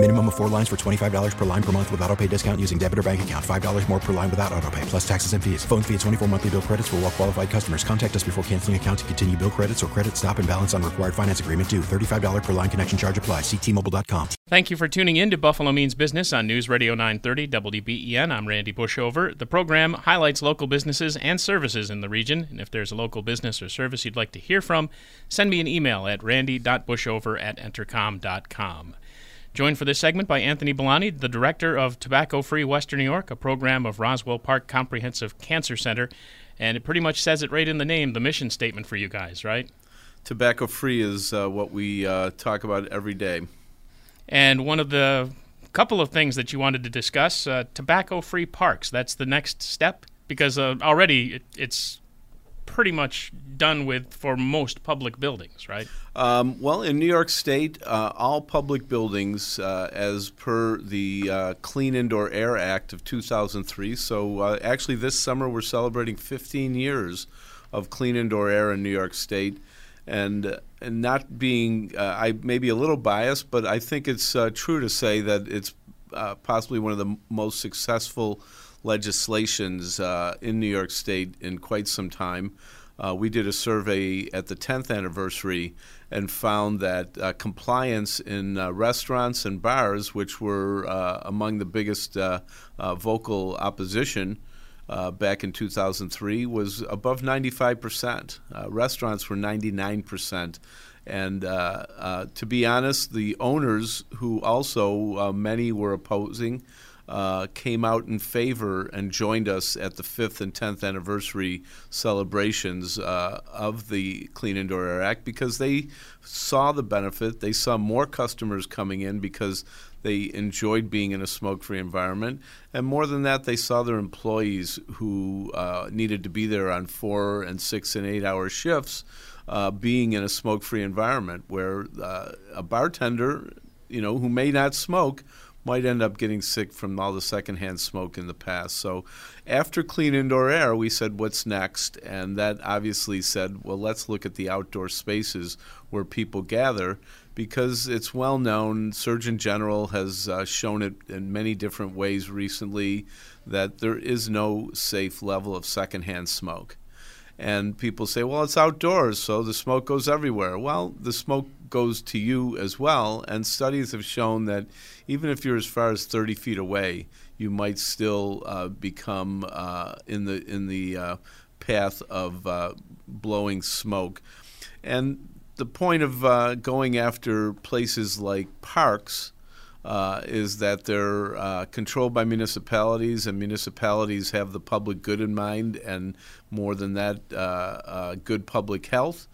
Minimum of four lines for $25 per line per month with auto pay discount using debit or bank account. $5 more per line without auto pay, plus taxes and fees. Phone fee at 24 monthly bill credits for all well qualified customers. Contact us before canceling account to continue bill credits or credit stop and balance on required finance agreement due. $35 per line connection charge apply. Ctmobile.com. Thank you for tuning in to Buffalo Means Business on News Radio 930 WBEN. I'm Randy Bushover. The program highlights local businesses and services in the region. And if there's a local business or service you'd like to hear from, send me an email at randy.bushover at entercom.com. Joined for this segment by Anthony Billoni, the director of Tobacco Free Western New York, a program of Roswell Park Comprehensive Cancer Center. And it pretty much says it right in the name, the mission statement for you guys, right? Tobacco free is uh, what we uh, talk about every day. And one of the couple of things that you wanted to discuss uh, tobacco free parks. That's the next step because uh, already it, it's pretty much done with for most public buildings, right? Um, well, in New York State, uh, all public buildings, uh, as per the uh, Clean Indoor Air Act of 2003, so uh, actually this summer we're celebrating 15 years of clean indoor air in New York State. And, uh, and not being, uh, I may be a little biased, but I think it's true to say that it's possibly one of the most successful legislations uh, in New York State in quite some time. Uh, we did a survey at the 10th anniversary and found that uh, compliance in uh, restaurants and bars, which were uh, among the biggest uh, vocal opposition back in 2003, was above 95%. restaurants were 99%. And to be honest, the owners, who also many were opposing, uh, came out in favor and joined us at the fifth and tenth anniversary celebrations uh, of the Clean Indoor Air Act because they saw the benefit. They saw more customers coming in because they enjoyed being in a smoke-free environment, and more than that, they saw their employees who uh, needed to be there on four and six and eight-hour shifts. Uh, being in a smoke-free environment where uh, a bartender, you know, who may not smoke, might end up getting sick from all the secondhand smoke in the past. So, after clean indoor air, we said, what's next? And that obviously said, well, let's look at the outdoor spaces where people gather because it's well known. Surgeon General has uh, shown it in many different ways recently that there is no safe level of secondhand smoke. And people say, well, it's outdoors, so the smoke goes everywhere. Well, the smoke goes to you as well. And studies have shown that even if you're as far as 30 feet away, you might still uh, become uh, in the in the uh, path of uh, blowing smoke. And the point of uh, going after places like parks. Uh, is that they're controlled by municipalities, and municipalities have the public good in mind, and more than that, good public health.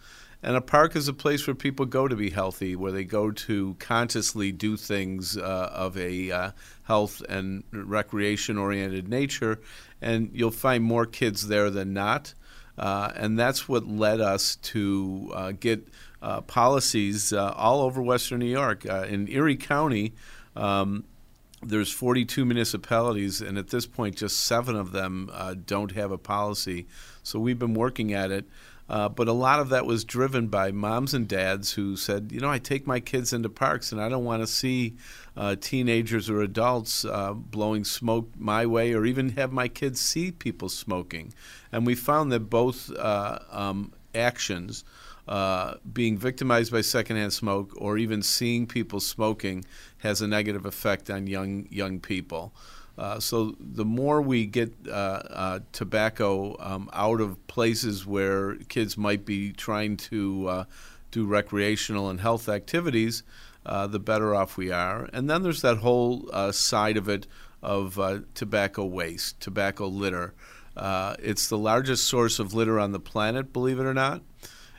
And a park is a place where people go to be healthy, where they go to consciously do things uh, of a uh, health and recreation oriented nature. And you'll find more kids there than not. Uh, and that's what led us to uh, get uh, policies uh, all over Western New York. in Erie County, um, there's 42 municipalities, and at this point, just seven of them don't have a policy. So we've been working at it. Uh, but a lot of that was driven by moms and dads who said, you know, I take my kids into parks and I don't want to see uh, teenagers or adults uh, blowing smoke my way or even have my kids see people smoking. And we found that both uh, um, actions, uh, being victimized by secondhand smoke or even seeing people smoking, has a negative effect on young young people. Uh, so the more we get uh, uh, tobacco um, out of places where kids might be trying to uh, do recreational and health activities, uh, the better off we are. And then there's that whole side of it of tobacco waste, tobacco litter. it's the largest source of litter on the planet, believe it or not.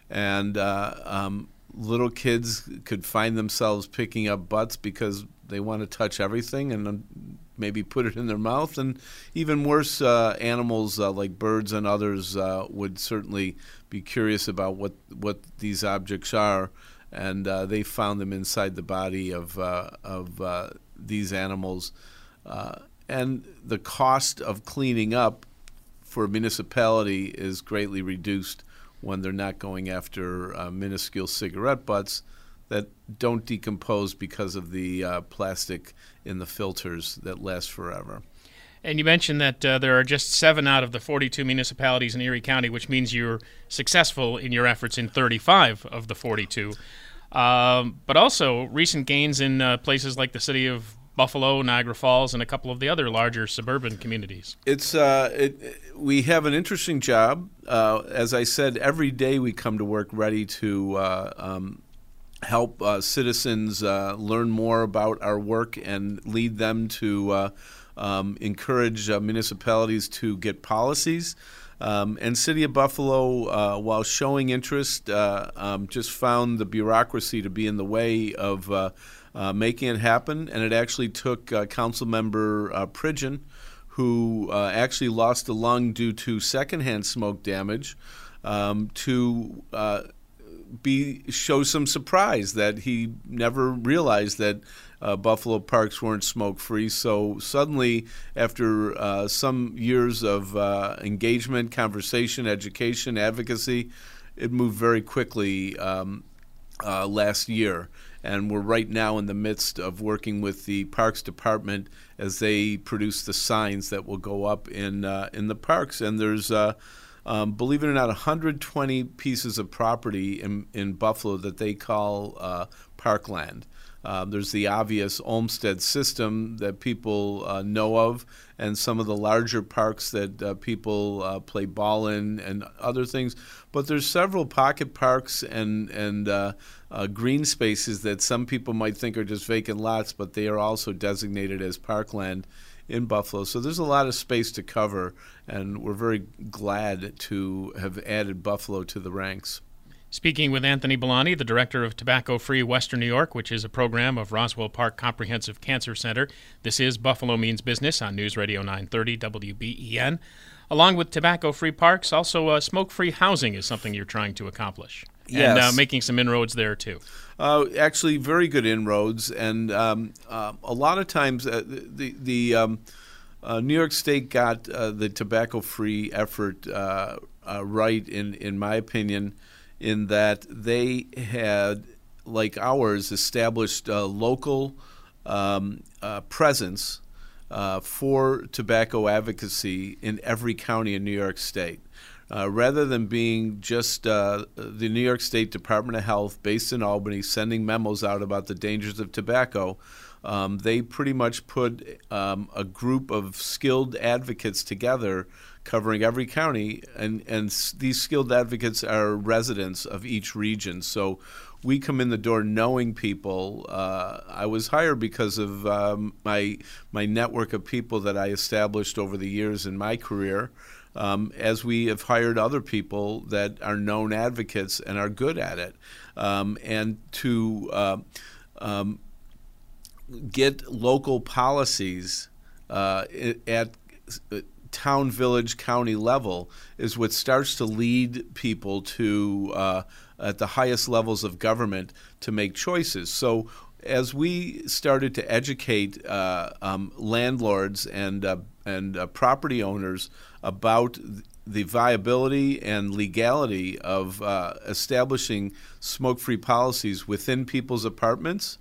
And um, little kids could find themselves picking up butts because they want to touch everything and maybe put it in their mouth. And even worse, uh, animals uh, like birds and others uh, would certainly be curious about what, what these objects are. and uh, they found them inside the body of uh, of uh, these animals, and the cost of cleaning up for a municipality is greatly reduced when they're not going after minuscule cigarette butts that don't decompose because of the uh, plastic in the filters that last forever. And you mentioned that uh, there are just seven out of the 42 municipalities in Erie County, which means you're successful in your efforts in 35 of the 42. Um, but also recent gains in uh, places like the city of Buffalo, Niagara Falls, and a couple of the other larger suburban communities. It's uh, it, we have an interesting job. Uh, as I said, every day we come to work ready to uh, um, help uh, citizens uh, learn more about our work and lead them to uh, um, encourage municipalities to get policies. Um, and City of Buffalo, uh, while showing interest, uh, um, just found the bureaucracy to be in the way of uh, making it happen. And it actually took Council Member Pridgen, who actually lost a lung due to secondhand smoke damage, um, to be show some surprise that he never realized that uh, Buffalo parks weren't smoke free. So suddenly, after uh, some years of uh, engagement, conversation, education, advocacy, it moved very quickly um, uh, last year. And we're right now in the midst of working with the Parks Department as they produce the signs that will go up in uh, in the parks. And there's uh, um, believe it or not, 120 pieces of property in, in Buffalo that they call uh, parkland. Uh, there's the obvious Olmsted system that people uh, know of, and some of the larger parks that uh, people uh, play ball in, and other things. But there's several pocket parks and and uh, green spaces that some people might think are just vacant lots, but they are also designated as parkland in Buffalo. So there's a lot of space to cover, and we're very glad to have added Buffalo to the ranks. Speaking with Anthony Billoni, the director of Tobacco Free Western New York, which is a program of Roswell Park Comprehensive Cancer Center. This is Buffalo Means Business on News Radio 930 WBEN. Along with tobacco free parks, also uh, smoke free housing is something you're trying to accomplish. Yes. And uh, making some inroads there too. Uh, actually, very good inroads, and um, uh, a lot of times uh, the the um, uh, New York State got uh, the tobacco-free effort right, in in my opinion, in that they had, like ours, established a local um, presence for tobacco advocacy in every county in New York State. Uh, rather than being just uh, the New York State Department of Health, based in Albany, sending memos out about the dangers of tobacco, um, they pretty much put um, a group of skilled advocates together covering every county, and, and these skilled advocates are residents of each region. So we come in the door knowing people. Uh, I was hired because of um, my my network of people that I established over the years in my career um, as we have hired other people that are known advocates and are good at it. Um, and to uh, um, get local policies uh, at town, village, county level is what starts to lead people to, uh, at the highest levels of government, to make choices. So as we started to educate uh, um, landlords and uh, and uh, property owners about the viability and legality of uh, establishing smoke-free policies within people's apartments,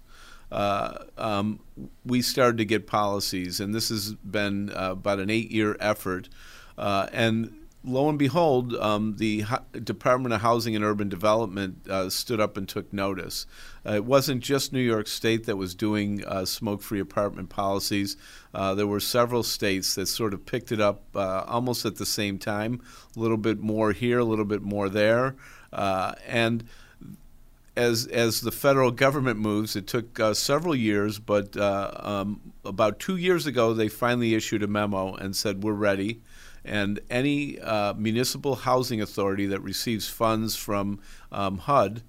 uh, um, we started to get policies, and this has been uh, about an eight-year effort, and lo and behold, um, the Department of Housing and Urban Development uh, stood up and took notice. Uh, it wasn't just New York State that was doing uh, smoke free apartment policies. Uh, there were several states that sort of picked it up uh, almost at the same time, a little bit more here, a little bit more there. Uh, and as as the federal government moves, it took uh, several years, but uh, um, about two years ago, they finally issued a memo and said we're ready and any uh, municipal housing authority that receives funds from um, HUD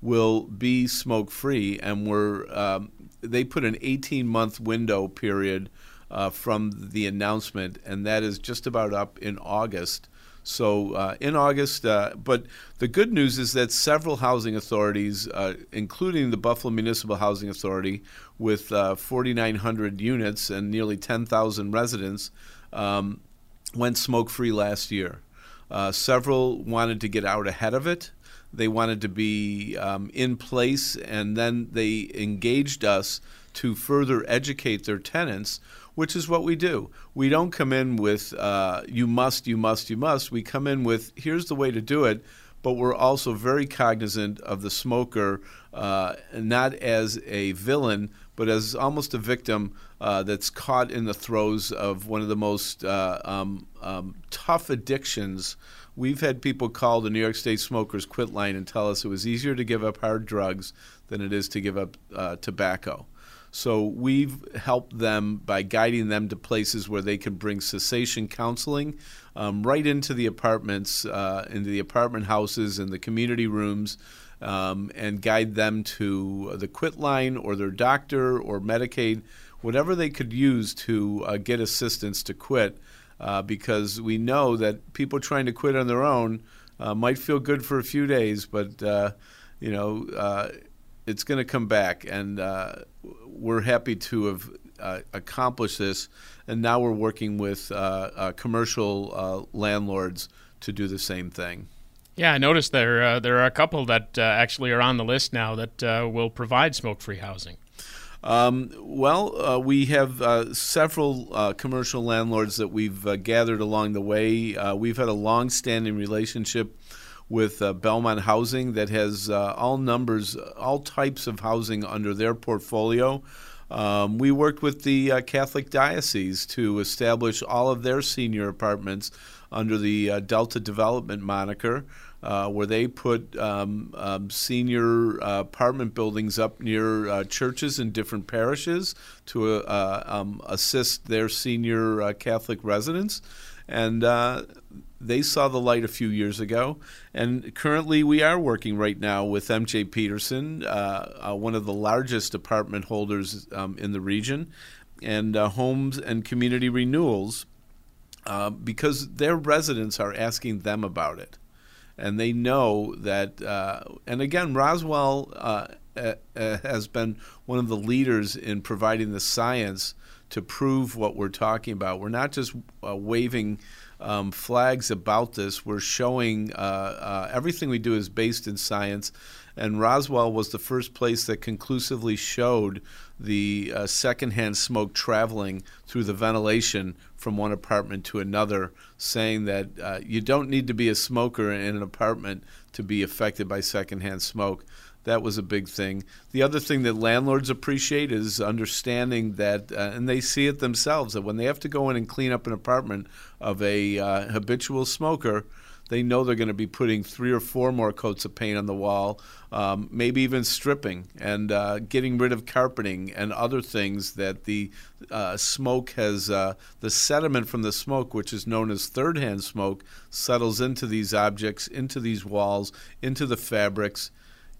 will be smoke free. And we're um, they put an 18 month window period uh, from the announcement, and that is just about up in August. So uh, in August, uh, but the good news is that several housing authorities, uh, including the Buffalo Municipal Housing Authority, with uh, 4,900 units and nearly 10,000 residents, um, went smoke free last year. Uh, several wanted to get out ahead of it. They wanted to be um, in place, and then they engaged us to further educate their tenants which is what we do. We don't come in with uh, you must, you must, you must. We come in with here's the way to do it, but we're also very cognizant of the smoker, uh, not as a villain, but as almost a victim uh, that's caught in the throes of one of the most uh, um, um, tough addictions. We've had people call the New York State Smokers Quit line and tell us it was easier to give up hard drugs than it is to give up uh, tobacco. So we've helped them by guiding them to places where they can bring cessation counseling um, right into the apartments, uh, into the apartment houses, and the community rooms. Um, and guide them to the quit line or their doctor or Medicaid, whatever they could use to uh, get assistance to quit. Uh, because we know that people trying to quit on their own uh, might feel good for a few days, but uh, you know uh, it's going to come back, and uh, we're happy to have accomplished this. And now we're working with commercial landlords to do the same thing. Yeah, I noticed there there are a couple that actually are on the list now that will provide smoke-free housing. Um, well, we have several commercial landlords that we've gathered along the way. we've had a long-standing relationship with uh, Belmont Housing that has uh, all numbers, all types of housing under their portfolio. Um, we worked with the uh, Catholic Diocese to establish all of their senior apartments under the uh, Delta Development moniker. Uh, where they put um, um, senior uh, apartment buildings up near uh, churches in different parishes to uh, um, assist their senior Catholic residents. And they saw the light a few years ago, and currently we are working right now with MJ Peterson, uh, uh, one of the largest apartment holders um, in the region, and uh, Homes and Community Renewals, uh, because their residents are asking them about it, and they know that. Uh, and again, Roswell uh, has been one of the leaders in providing the science to prove what we're talking about. We're not just waving um, flags about this. We're showing uh, uh, everything we do is based in science, and Roswell was the first place that conclusively showed the uh, secondhand smoke traveling through the ventilation from one apartment to another, saying that uh, you don't need to be a smoker in an apartment to be affected by secondhand smoke. That was a big thing. The other thing that landlords appreciate is understanding that, uh, and they see it themselves, that when they have to go in and clean up an apartment of a uh, habitual smoker, they know they're going to be putting three or four more coats of paint on the wall, um, maybe even stripping and uh, getting rid of carpeting and other things that the uh, smoke has, uh, the sediment from the smoke, which is known as third hand smoke, settles into these objects, into these walls, into the fabrics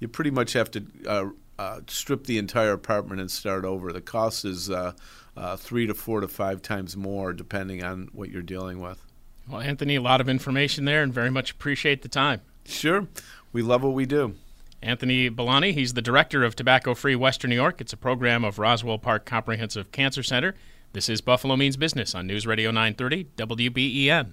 you pretty much have to uh, uh, strip the entire apartment and start over. The cost is uh, uh, three to four to five times more, depending on what you're dealing with. Well, Anthony, a lot of information there, and very much appreciate the time. Sure, we love what we do. Anthony Billoni, he's the director of Tobacco Free Western New York. It's a program of Roswell Park Comprehensive Cancer Center. This is Buffalo Means Business on News Radio 930 WBEN.